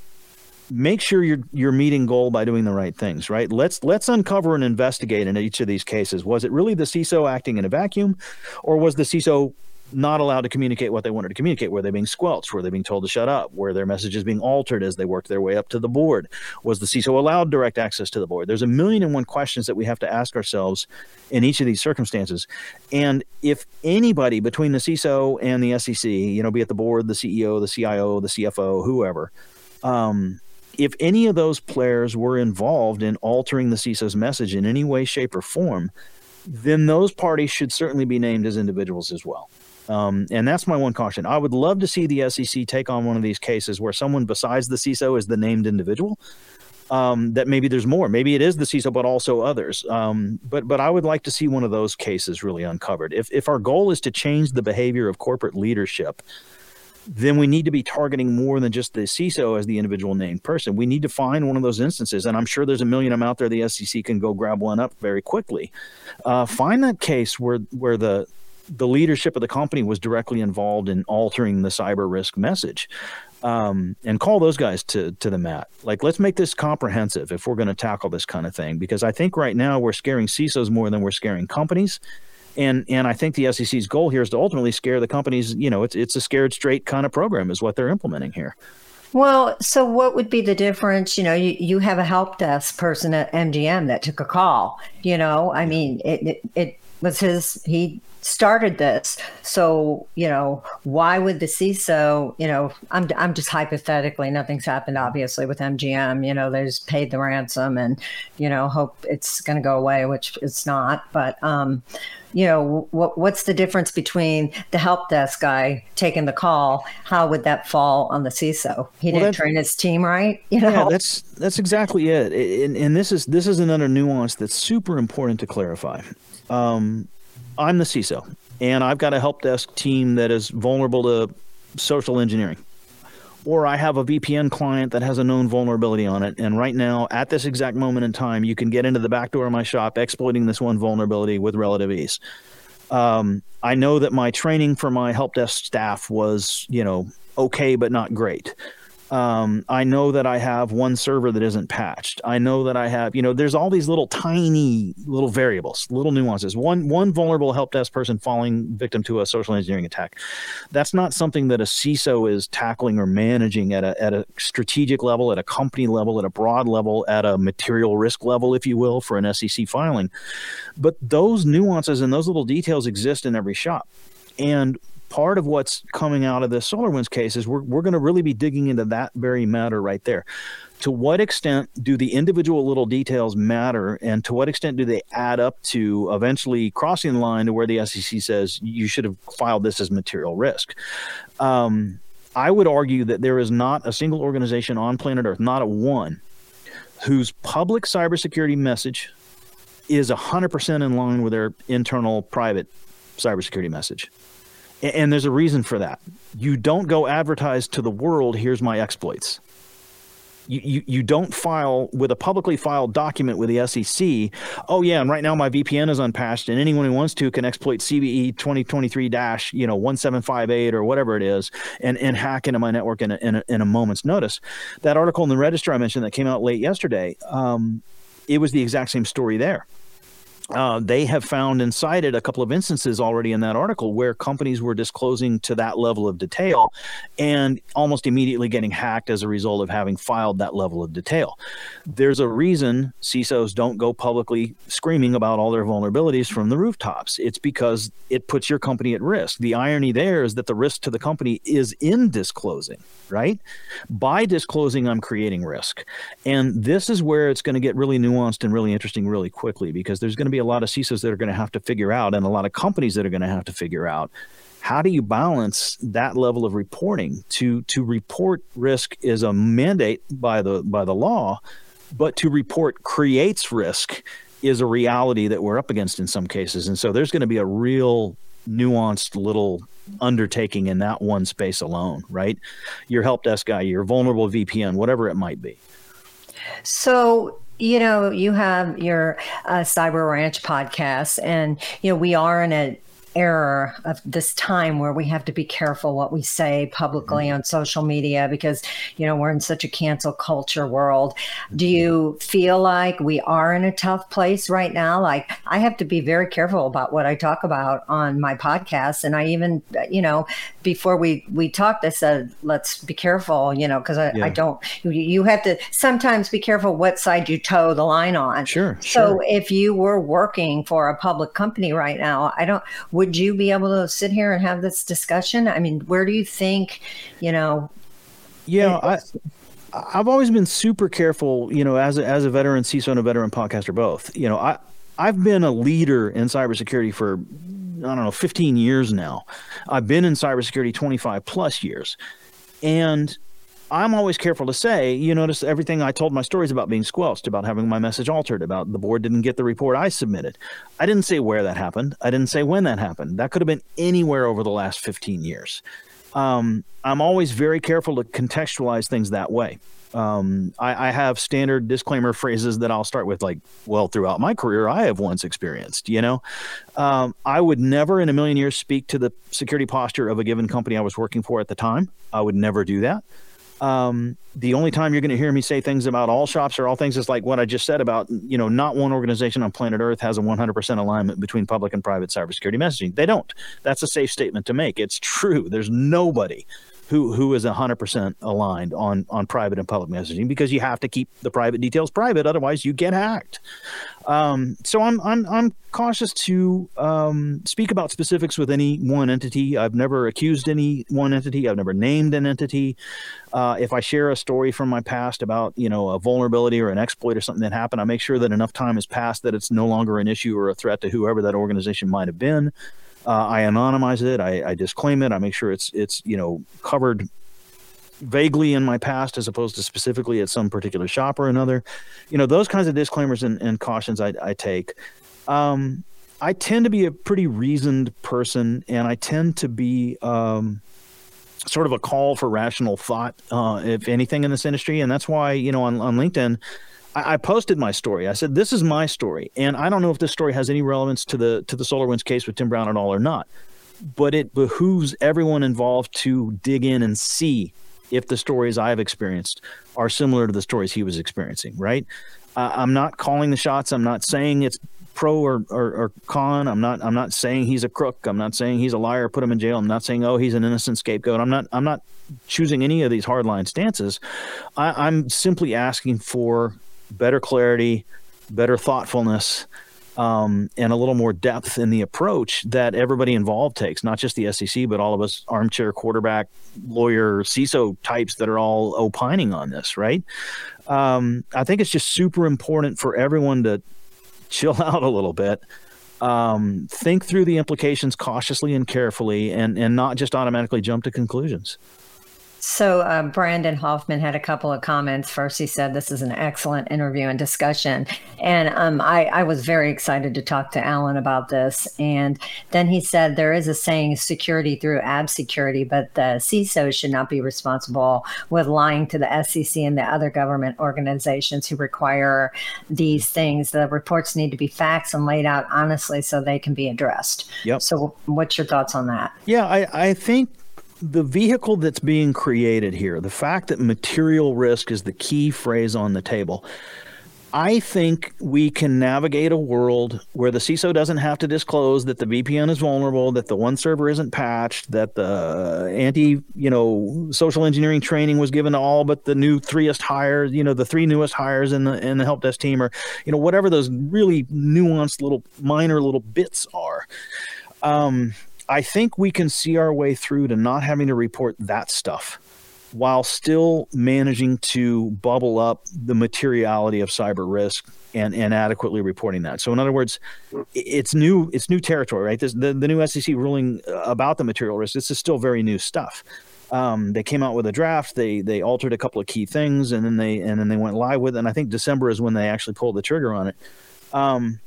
make sure you're you're meeting goal by doing the right things right? Let's let's uncover and investigate in each of these cases. Was it really the ciso acting in a vacuum or was the ciso not allowed to communicate what they wanted to communicate? Were they being squelched? Were they being told to shut up? Were their messages being altered as they worked their way up to the board? Was the ciso allowed direct access to the board? There's a million and one questions that we have to ask ourselves in each of these circumstances. And if anybody between the ciso and the sec you know be it the board the ceo the cio the cfo whoever um, if any of those players were involved in altering the CISO's message in any way, shape, or form, then those parties should certainly be named as individuals as well. Um, and that's my one caution. I would love to see the SEC take on one of these cases where someone besides the CISO is the named individual. Um, that maybe there's more. Maybe it is the CISO, but also others. Um, but but I would like to see one of those cases really uncovered. If if our goal is to change the behavior of corporate leadership, then we need to be targeting more than just the CISO as the individual named person. We need to find one of those instances, and I'm sure there's a million of them out there. The SEC can go grab one up very quickly. Uh, find that case where where the the leadership of the company was directly involved in altering the cyber risk message. Um, and call those guys to to the mat. Like, let's make this comprehensive if we're going to tackle this kind of thing. Because I think right now we're scaring CISOs more than we're scaring companies and and I think the SEC's goal here is to ultimately scare the companies. You know, it's it's a scared straight kind of program is what they're implementing here. Well, so what would be the difference? You know, you, you have a help desk person at MGM that took a call. You know, I mean, it, it, it was his, he started this. So, you know, why would the CISO, you know, I'm, I'm just hypothetically, nothing's happened obviously with MGM, you know, they just paid the ransom and, you know, hope it's going to go away, which it's not. But, um, you know what what's the difference between the help desk guy taking the call? How would that fall on the ciso he well, didn't train his team right you know? Yeah, that's that's exactly it. And, and, this is this is another nuance that's super important to clarify um, i'm the ciso and i've got a help desk team that is vulnerable to social engineering or I have a VPN client that has a known vulnerability on it. And right now, at this exact moment in time, you can get into the back door of my shop exploiting this one vulnerability with relative ease. Um, I know that my training for my help desk staff was, you know, okay, but not great. Um, I know that I have one server that isn't patched. I know that I have, you know, there's all these little tiny little variables, little nuances. One one vulnerable help desk person falling victim to a social engineering attack. That's not something that a CISO is tackling or managing at a at a strategic level, at a company level, at a broad level, at a material risk level, if you will, for an SEC filing. But those nuances and those little details exist in every shop. And part of what's coming out of the SolarWinds case is we're, we're going to really be digging into that very matter right there. To what extent do the individual little details matter, and to what extent do they add up to eventually crossing the line to where the SEC says you should have filed this as material risk? Um, I would argue that there is not a single organization on planet Earth, not a one, whose public cybersecurity message is 100% in line with their internal private cybersecurity message. And there's a reason for that. You don't go advertise to the world, here's my exploits. You, you, you don't file with a publicly filed document with the SEC. Oh yeah, and right now my VPN is unpatched, and anyone who wants to can exploit CVE 2023 dash you know 1758 or whatever it is, and and hack into my network in a, in a, in a moment's notice. That article in the Register I mentioned that came out late yesterday. Um, it was the exact same story there uh, they have found and cited a couple of instances already in that article where companies were disclosing to that level of detail and almost immediately getting hacked as a result of having filed that level of detail. There's a reason CISOs don't go publicly screaming about all their vulnerabilities from the rooftops. It's because it puts your company at risk. The irony there is that the risk to the company is in disclosing, right? By disclosing, I'm creating risk. And this is where it's going to get really nuanced and really interesting really quickly because there's going to be a lot of CISOs that are going to have to figure out, and a lot of companies that are going to have to figure out how do you balance that level of reporting? To to report risk is a mandate by the by the law but to report creates risk is a reality that we're up against in some cases. And so there's going to be a real nuanced little undertaking in that one space alone right? Your help desk guy your vulnerable vpn whatever it might be. So you know, you have your uh, Cyber Ranch podcast, and you know we are in a era of this time where we have to be careful what we say publicly mm-hmm. on social media because you know we're in such a cancel culture world do mm-hmm. you feel like we are in a tough place right now like i have to be very careful about what i talk about on my podcast and i even you know before we we talked i said let's be careful you know because I, yeah. I don't you have to sometimes be careful what side you toe the line on sure so sure. if you were working for a public company right now i don't would you be able to sit here and have this discussion? I mean, where do you think, you know? Yeah, I, I've always been super careful, you know, as a, as a veteran CISO and a veteran podcaster both. You know, I I've been a leader in cybersecurity for I don't know 15 years now. I've been in cybersecurity 25 plus years, and I'm always careful to say, you notice everything I told my stories about being squelched, about having my message altered, about the board didn't get the report I submitted. I didn't say where that happened. I didn't say when that happened. That could have been anywhere over the last 15 years. Um, I'm always very careful to contextualize things that way. Um, I, I, have standard disclaimer phrases that I'll start with, like, well, throughout my career, I have once experienced, you know. Um, I would never in a million years speak to the security posture of a given company I was working for at the time. I would never do that. Um, the only time you're going to hear me say things about all shops or all things is like what I just said about, you know, not one organization on planet Earth has a 100% alignment between public and private cybersecurity messaging. They don't. That's a safe statement to make. It's true. There's nobody who who is 100% aligned on on private and public messaging because you have to keep the private details private otherwise you get hacked um, so I'm I'm I'm cautious to um, speak about specifics with any one entity. I've never accused any one entity. I've never named an entity. Uh, if I share a story from my past about you know a vulnerability or an exploit or something that happened, I make sure that enough time has passed that it's no longer an issue or a threat to whoever that organization might have been. Uh, I anonymize it. I, I disclaim it. I make sure it's it's you know covered vaguely in my past as opposed to specifically at some particular shop or another. You know, those kinds of disclaimers and, and cautions I, I take. Um, I tend to be a pretty reasoned person, and I tend to be um, sort of a call for rational thought, uh, if anything, in this industry. And that's why, you know, on, on LinkedIn, I, I, posted my story. I said, "This is my story, and I don't know if this story has any relevance to the to the SolarWinds case with Tim Brown at all or not." But it behooves everyone involved to dig in and see if the stories I've experienced are similar to the stories he was experiencing, right? Uh, I'm not calling the shots. I'm not saying it's pro or, or, or, con. I'm not I'm not saying he's a crook. I'm not saying he's a liar. Put him in jail. I'm not saying oh he's an innocent scapegoat. I'm not I'm not choosing any of these hardline stances. I, I'm simply asking for better clarity, better thoughtfulness, um, and a little more depth in the approach that everybody involved takes, not just the SEC, but all of us armchair quarterback, lawyer, CISO types that are all opining on this, right? Um, I think it's just super important for everyone to chill out a little bit. Um, think through the implications cautiously and carefully and, and not just automatically jump to conclusions. So, uh, Brandon Hoffman had a couple of comments. First, he said, This is an excellent interview and discussion. And um, I, I, was very excited to talk to Allan about this. And then he said, There is a saying, security through obscurity, but the CISO should not be responsible with lying to the SEC and the other government organizations who require these things. The reports need to be facts and laid out honestly so they can be addressed. Yep. So, what's your thoughts on that? Yeah, I, I think the vehicle that's being created here, the fact that material risk is the key phrase on the table, I think we can navigate a world where the CISO doesn't have to disclose that the VPN is vulnerable, that the one server isn't patched, that the anti, you know, social engineering training was given to all but the new threeest hires, you know, the three newest hires in the in the help desk team, or you know, whatever those really nuanced little minor little bits are. Um, I think we can see our way through to not having to report that stuff while still managing to bubble up the materiality of cyber risk and, and adequately reporting that. So in other words, it's new it's new territory, right? This, the, the new SEC ruling about the material risk, this is still very new stuff. Um, they came out with a draft. They they altered a couple of key things, and then they and then they went live with it. And I think December is when they actually pulled the trigger on it. Um,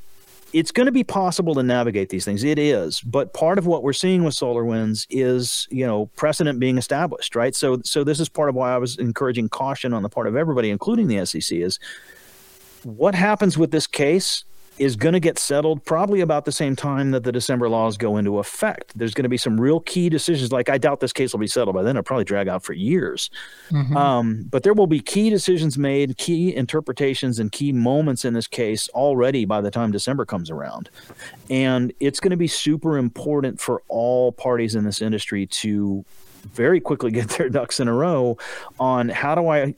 it's going to be possible to navigate these things. It is, but part of what we're seeing with SolarWinds is, you know, precedent being established, right? So, so this is part of why I was encouraging caution on the part of everybody, including the SEC, is what happens with this case is going to get settled probably about the same time that the December laws go into effect. There's going to be some real key decisions. Like I doubt this case will be settled by then. It'll probably drag out for years. Mm-hmm. Um, but there will be key decisions made, key interpretations, and key moments in this case already by the time December comes around. And it's going to be super important for all parties in this industry to very quickly get their ducks in a row on how do I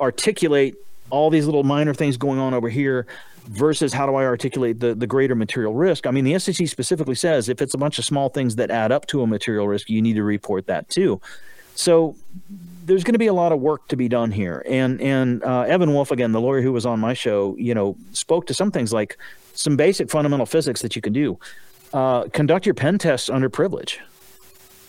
articulate all these little minor things going on over here versus how do I articulate the, the greater material risk? I mean, the SEC specifically says if it's a bunch of small things that add up to a material risk, you need to report that too. So there's going to be a lot of work to be done here. And and uh, Evan Wolff, again, the lawyer who was on my show, you know, spoke to some things like some basic fundamental physics that you can do. Uh, conduct your pen tests under privilege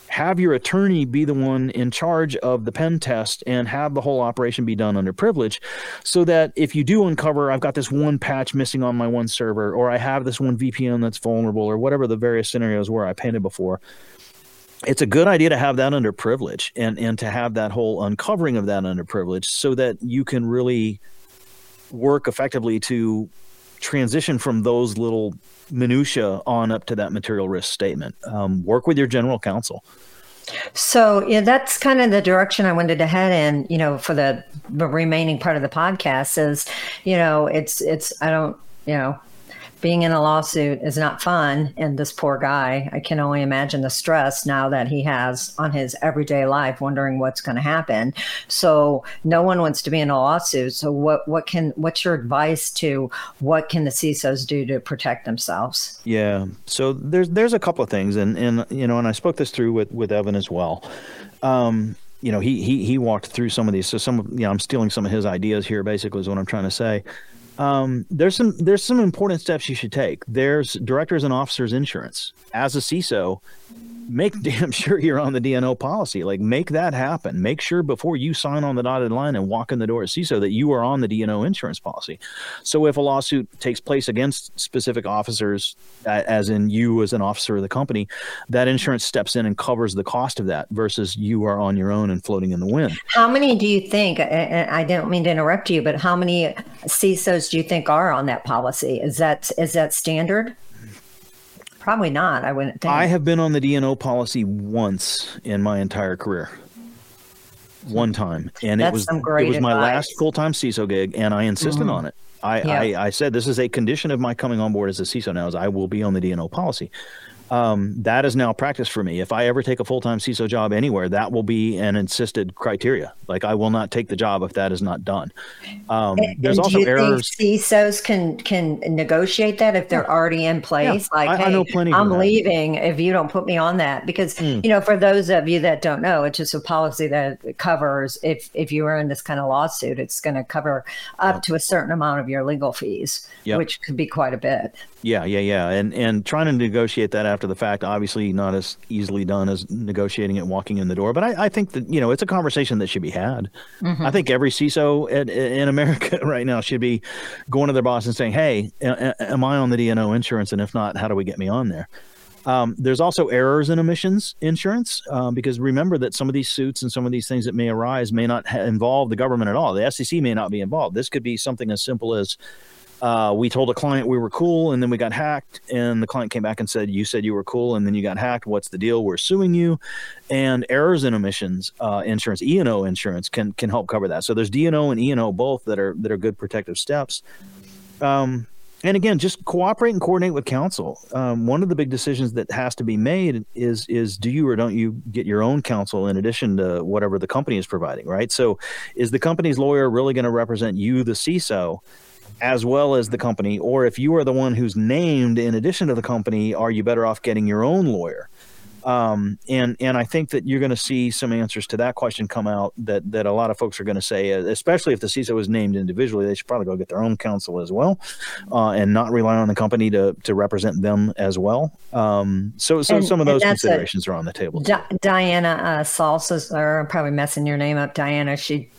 have your attorney be the one in charge of the pen test and have the whole operation be done under privilege so that if you do uncover i've got this one patch missing on my one server or i have this one vpn that's vulnerable or whatever the various scenarios were i painted before it's a good idea to have that under privilege and and to have that whole uncovering of that under privilege so that you can really work effectively to transition from those little minutia on up to that material risk statement. Um, work with your general counsel. So yeah, that's kind of the direction I wanted to head in. You know, for the, the remaining part of the podcast is, you know, it's it's I don't you know being in a lawsuit is not fun. And this poor guy, I can only imagine the stress now that he has on his everyday life, wondering what's going to happen. So no one wants to be in a lawsuit. So what what can what's your advice to what can the CISOs do to protect themselves? Yeah. So there's there's a couple of things, and and you know, and I spoke this through with with Evan as well. Um, you know, he he he walked through some of these. So some, of, you know, I'm stealing some of his ideas here. Basically, is what I'm trying to say um, there's some there's some important steps you should take. There's directors and officers insurance. As a CISO, make damn sure you're on the DNO policy. Like make that happen. Make sure before you sign on the dotted line and walk in the door at CISO that you are on the DNO insurance policy. So if a lawsuit takes place against specific officers, as in you as an officer of the company, that insurance steps in and covers the cost of that versus you are on your own and floating in the wind. How many do you think? I don't mean to interrupt you, but how many CISOs do you think are on that policy? Is that is that standard? Probably not. I wouldn't think. I have been on the DNO policy once in my entire career. One time, and That's it was some great it was my advice. last full time CISO gig, and I insisted Mhm. on it. I, Yeah. I I said this is a condition of my coming on board as a CISO now is I will be on the DNO policy. Um, that is now practice for me. If I ever take a full time CISO job anywhere, that will be an insisted criteria. Like I will not take the job if that is not done. Um, And- there's and also do you errors. Think CISOs can can negotiate that if they're already in place. I- Like, I hey, know plenty I'm leaving if you don't put me on that. Because Mm. you know, for those of you that don't know, it's just a policy that covers if if you are in this kind of lawsuit, it's going to cover up to a certain amount of your legal fees, Yep. which could be quite a bit. Yeah, yeah, yeah, and and trying to negotiate that after the fact, obviously not as easily done as negotiating it walking in the door. But I, I think that you know it's a conversation that should be had. Mm-hmm. I think every CISO at, in America right now should be going to their boss and saying, "Hey, am I on the DNO insurance? And if not, how do we get me on there?" Um, there's also errors in omissions insurance um, because remember that some of these suits and some of these things that may arise may not ha- involve the government at all. The SEC may not be involved. This could be something as simple as Uh, we told a client we were cool, and then we got hacked. And the client came back and said, "You said you were cool, and then you got hacked. What's the deal? We're suing you." And errors and omissions uh, insurance, E and O insurance, can can help cover that. So there's D and O and E and O both that are that are good protective steps. Um, and again, just cooperate and coordinate with counsel. Um, one of the big decisions that has to be made is is do you or don't you get your own counsel in addition to whatever the company is providing, right? So, is the company's lawyer really going to represent you, the CISO, as well as the company, or if you are the one who's named in addition to the company, are you better off getting your own lawyer? Um, and and I think that you're going to see some answers to that question come out that that a lot of folks are going to say, uh, especially if the CISO is named individually, they should probably go get their own counsel as well, uh, and not rely on the company to to represent them as well. Um, so so and, some of those considerations a, are on the table. Di- Diana uh, Salsas, or I'm probably messing your name up, Diana. She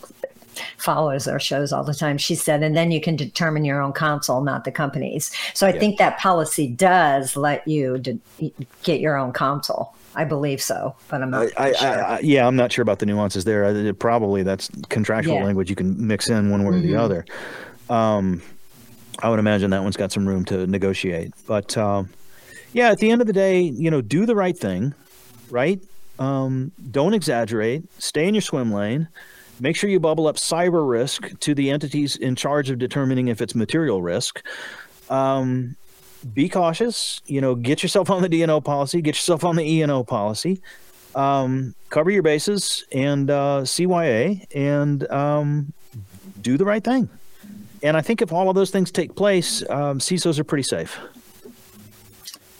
follows our shows all the time. She said, and then you can determine your own counsel, not the company's. So I yeah. think that policy does let you de- get your own counsel. I believe so, but I'm not I, sure. I, I, yeah, I'm not sure about the nuances there. I, probably that's contractual yeah. language you can mix in one way mm-hmm. or the mm-hmm. other. Um, I would imagine that one's got some room to negotiate. But uh, yeah, at the end of the day, you know, do the right thing, right? Um, don't exaggerate. Stay in your swim lane. Make sure you bubble up cyber risk to the entities in charge of determining if it's material risk. Um, be cautious. You know, get yourself on the DNO policy, get yourself on the ENO policy. Um, cover your bases and uh, CYA and um, do the right thing. And I think if all of those things take place, um, CISOs are pretty safe.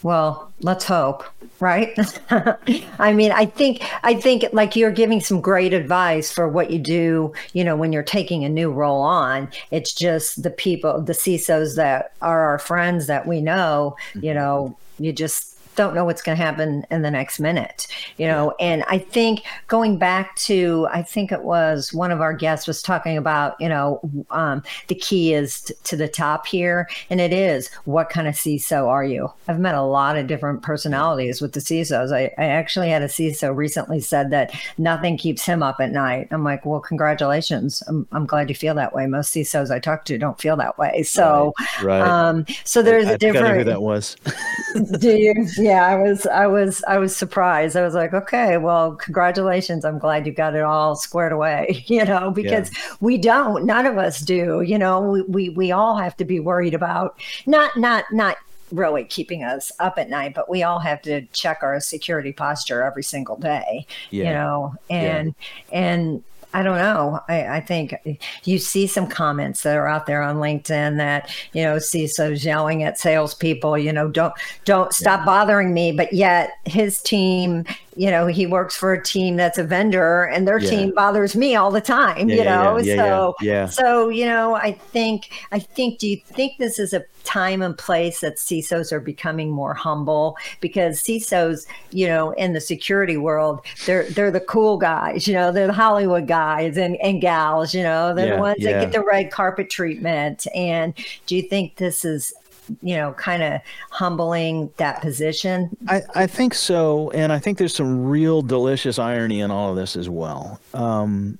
Well, let's hope, right? I mean, I think I think like you're giving some great advice for what you do, you know, when you're taking a new role on. It's just the people, the CISOs that are our friends that we know, you mm-hmm. know, you just don't know what's going to happen in the next minute, you know. And I think going back to, I think it was one of our guests was talking about, you know, um, the key is t- to the top here, and it is what kind of CISO are you? I've met a lot of different personalities with the CISOs. I, I actually had a CISO recently said that nothing keeps him up at night. I'm like, well, congratulations. I'm, I'm glad you feel that way. Most CISOs I talk to don't feel that way. So, right. right. Um, so there's I, a different. I who that was. do you? Yeah, I was, I was, I was surprised. I was like, okay, well, congratulations. I'm glad you got it all squared away, you know, because yeah. we don't, none of us do, you know, we, we, we all have to be worried about not, not, not really keeping us up at night, but we all have to check our security posture every single day, yeah. you know, and, yeah. and, I don't know. I, I, think you see some comments that are out there on LinkedIn that you know CISO's yelling at salespeople. You know, don't don't stop yeah. bothering me. But yet his team you know, he works for a team that's a vendor and their yeah. team bothers me all the time, yeah, you know? Yeah, so, yeah, so, you know, I think, I think, do you think this is a time and place that CISOs are becoming more humble because CISOs, you know, in the security world, they're, they're the cool guys, you know, they're the Hollywood guys and, and gals, you know, they're the ones that get the red carpet treatment. And do you think this is you know, kind of humbling that position? I, I think so. And I think there's some real delicious irony in all of this as well. Um,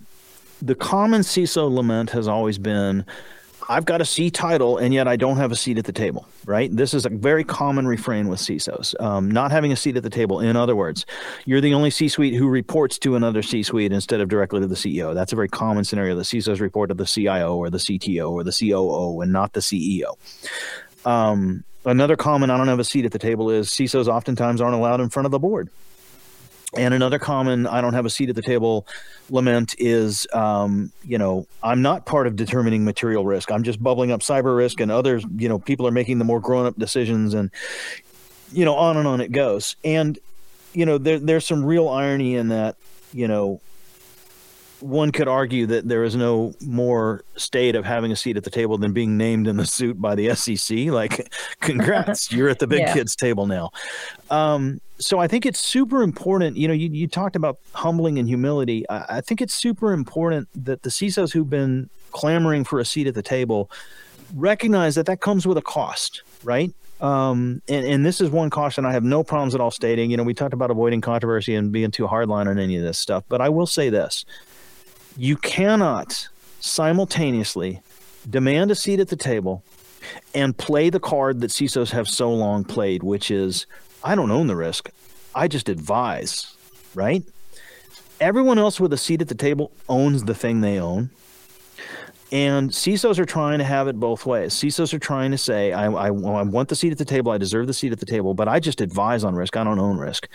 the common CISO lament has always been I've got a C title and yet I don't have a seat at the table, right? This is a very common refrain with CISOs, um, not having a seat at the table. In other words, you're the only C suite who reports to another C suite instead of directly to the CEO. That's a very common scenario. The CISOs report to the CIO or the CTO or the COO and not the CEO. Um, another common I don't have a seat at the table is CISOs oftentimes aren't allowed in front of the board. And another common I don't have a seat at the table lament is, um, you know, I'm not part of determining material risk. I'm just bubbling up cyber risk, and others, you know, people are making the more grown up decisions, and you know, on and on it goes. And you know, there, there's some real irony in that. You know, one could argue that there is no more state of having a seat at the table than being named in the suit by the SEC. Like, congrats, you're at the big yeah. kids table now. Um, so I think it's super important. You know, you, you talked about humbling and humility. I, I think it's super important that the CISOs who've been clamoring for a seat at the table recognize that that comes with a cost, right? Um, and, and this is one caution I have no problems at all stating. You know, we talked about avoiding controversy and being too hardline on any of this stuff, but I will say this you cannot simultaneously demand a seat at the table and play the card that CISOs have so long played, which is I don't own the risk. I just advise, right? Everyone else with a seat at the table owns the thing they own. And CISOs are trying to have it both ways. CISOs are trying to say, I, I, I, want the seat at the table, I deserve the seat at the table, but I just advise on risk. I don't own risk.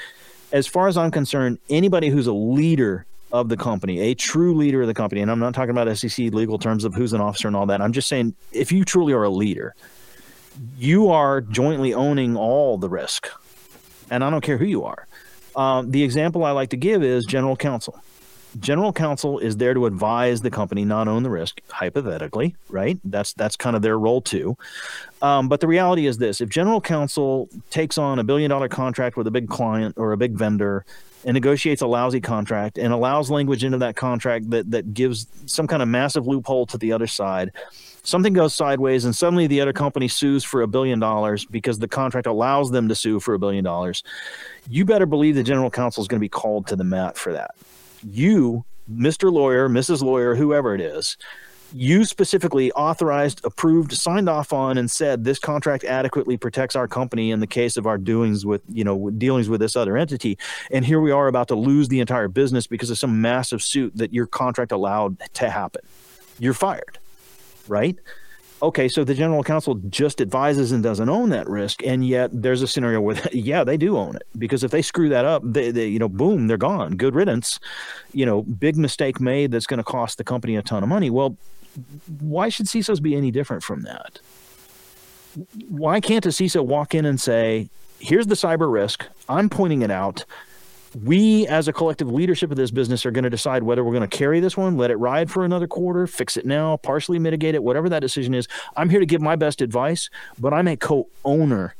As far as I'm concerned, anybody who's a leader of the company, a true leader of the company, and I'm not talking about SEC legal terms of who's an officer and all that. I'm just saying, if you truly are a leader, you are jointly owning all the risk. And I don't care who you are. Um, the example I like to give is general counsel. General counsel is there to advise the company, not own the risk, hypothetically, right? That's that's kind of their role too. Um, but the reality is this: if general counsel takes on a billion dollar contract with a big client or a big vendor and negotiates a lousy contract and allows language into that contract that that gives some kind of massive loophole to the other side, something goes sideways and suddenly the other company sues for a billion dollars because the contract allows them to sue for a billion dollars. You better believe the general counsel is going to be called to the mat for that. You mr lawyer mrs lawyer whoever it is you specifically authorized approved signed off on and said this contract adequately protects our company in the case of our doings with you know dealings with this other entity and here we are about to lose the entire business because of some massive suit that your contract allowed to happen you're fired right? Okay, so the general counsel just advises and doesn't own that risk, and yet there's a scenario where, yeah, they do own it because if they screw that up, they, they you know, boom, they're gone. Good riddance. You know, big mistake made that's going to cost the company a ton of money. Well, why should CISOs be any different from that? Why can't a CISO walk in and say, "Here's the cyber risk. I'm pointing it out we as a collective leadership of this business are going to decide whether we're going to carry this one, let it ride for another quarter, fix it now, partially mitigate it, whatever that decision is. I'm here to give my best advice, but I'm a co-owner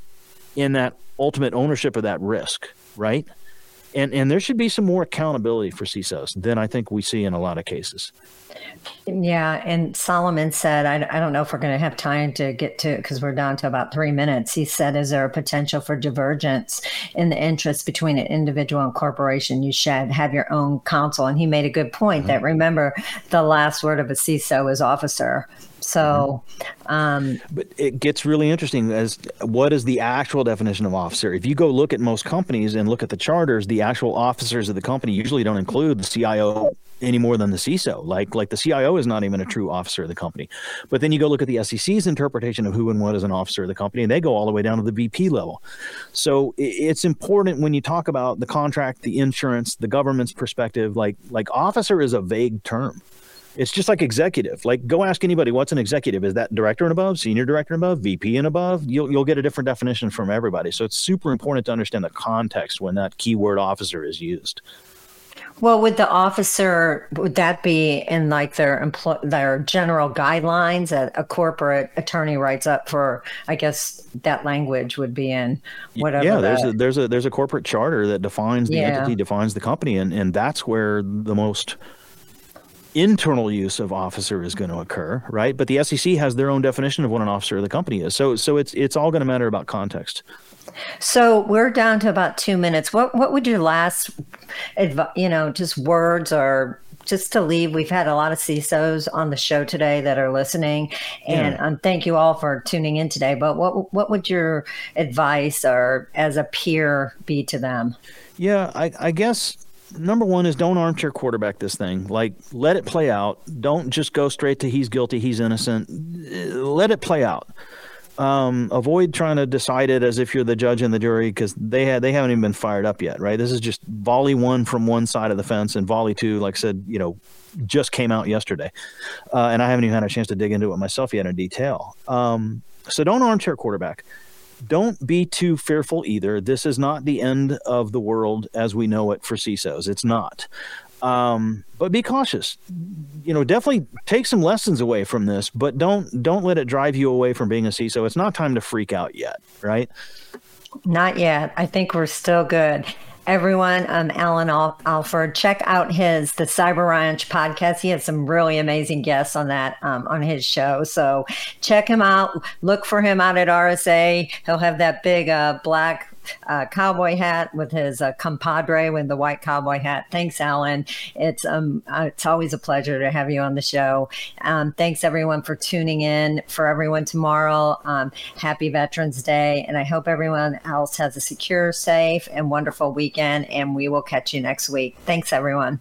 in that ultimate ownership of that risk, right? And and there should be some more accountability for CISOs than I think we see in a lot of cases. Yeah, and Solomon said, I, I don't know if we're going to have time to get to because we're down to about three minutes. He said, Is there a potential for divergence in the interest between an individual and corporation? You should have your own counsel. And he made a good point mm-hmm. that remember, the last word of a CISO is officer. So, um, but it gets really interesting as what is the actual definition of officer? If you go look at most companies and look at the charters, the actual officers of the company usually don't include the CIO any more than the CISO. Like like the CIO is not even a true officer of the company. But then you go look at the SEC's interpretation of who and what is an officer of the company, and they go all the way down to the VP level. So it's important when you talk about the contract, the insurance, the government's perspective. Like like officer is a vague term. It's just like executive. Like, go ask anybody what's an executive. Is that director and above, senior director and above, VP and above? You'll you'll get a different definition from everybody. So it's super important to understand the context when that keyword officer is used. Well, would the officer would that be in like their employ their general guidelines that a corporate attorney writes up for? I guess that language would be in whatever. Yeah, there's a there's a there's a corporate charter that defines the yeah. entity, defines the company, and and that's where the most internal use of officer is going to occur, right? But the SEC has their own definition of what an officer of the company is. So so it's it's all going to matter about context. So we're down to about two minutes. What what would your last, you know, just words or just to leave, we've had a lot of CISOs on the show today that are listening, and yeah. um, thank you all for tuning in today. But what what would your advice or as a peer be to them? Yeah, I, I guess number one is don't armchair quarterback this thing. Like, let it play out. Don't just go straight to he's guilty, he's innocent. Let it play out. Um, avoid trying to decide it as if you're the judge and the jury because they had they haven't even been fired up yet, right? This is just volley one from one side of the fence and volley two, like I said, you know, just came out yesterday, uh, and I haven't even had a chance to dig into it myself yet in detail. Um, so don't armchair quarterback don't be too fearful either. This is not the end of the world as we know it for CISOs. It's not. Um, but be cautious. You know, definitely take some lessons away from this, but don't don't let it drive you away from being a CISO. It's not time to freak out yet, right? Not yet. I think we're still good everyone. Um, Allan Al- Alford, check out his the Cyber Ranch podcast. He has some really amazing guests on that um, on his show. So check him out. Look for him out at RSA. He'll have that big uh, black uh, cowboy hat with his uh, compadre with the white cowboy hat. Thanks, Allan. It's um uh, it's always a pleasure to have you on the show. Um, thanks everyone for tuning in. For everyone tomorrow, um, happy Veterans Day, and I hope everyone else has a secure, safe, and wonderful weekend. And we will catch you next week. Thanks, everyone.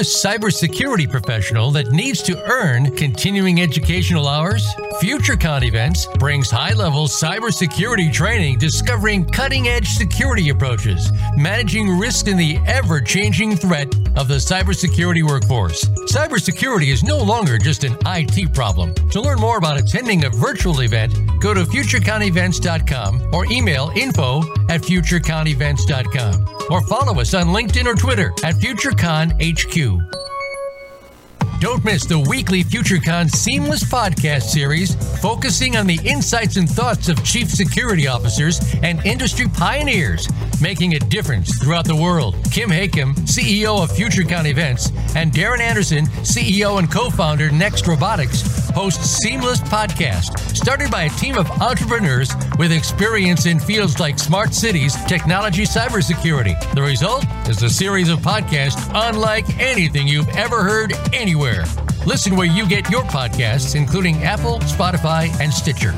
Cybersecurity professional that needs to earn continuing educational hours? FutureCon Events brings high level cybersecurity training discovering cutting edge security approaches, managing risk in the ever changing threat of the cybersecurity workforce. Cybersecurity is no longer just an IT problem. To learn more about attending a virtual event, go to futureconevents.com or email info at futureconevents.com or follow us on LinkedIn or Twitter at FutureConHQ. Don't miss the weekly FutureCon Seamless podcast series focusing on the insights and thoughts of chief security officers and industry pioneers making a difference throughout the world. Kim Hakim, CEO of FutureCon Events, and Darren Anderson, CEO and co-founder Next Robotics, host Seamless Podcast, started by a team of entrepreneurs with experience in fields like smart cities, technology, cybersecurity. The result is a series of podcasts unlike anything you've ever heard anywhere. Listen where you get your podcasts, including Apple, Spotify, and Stitcher.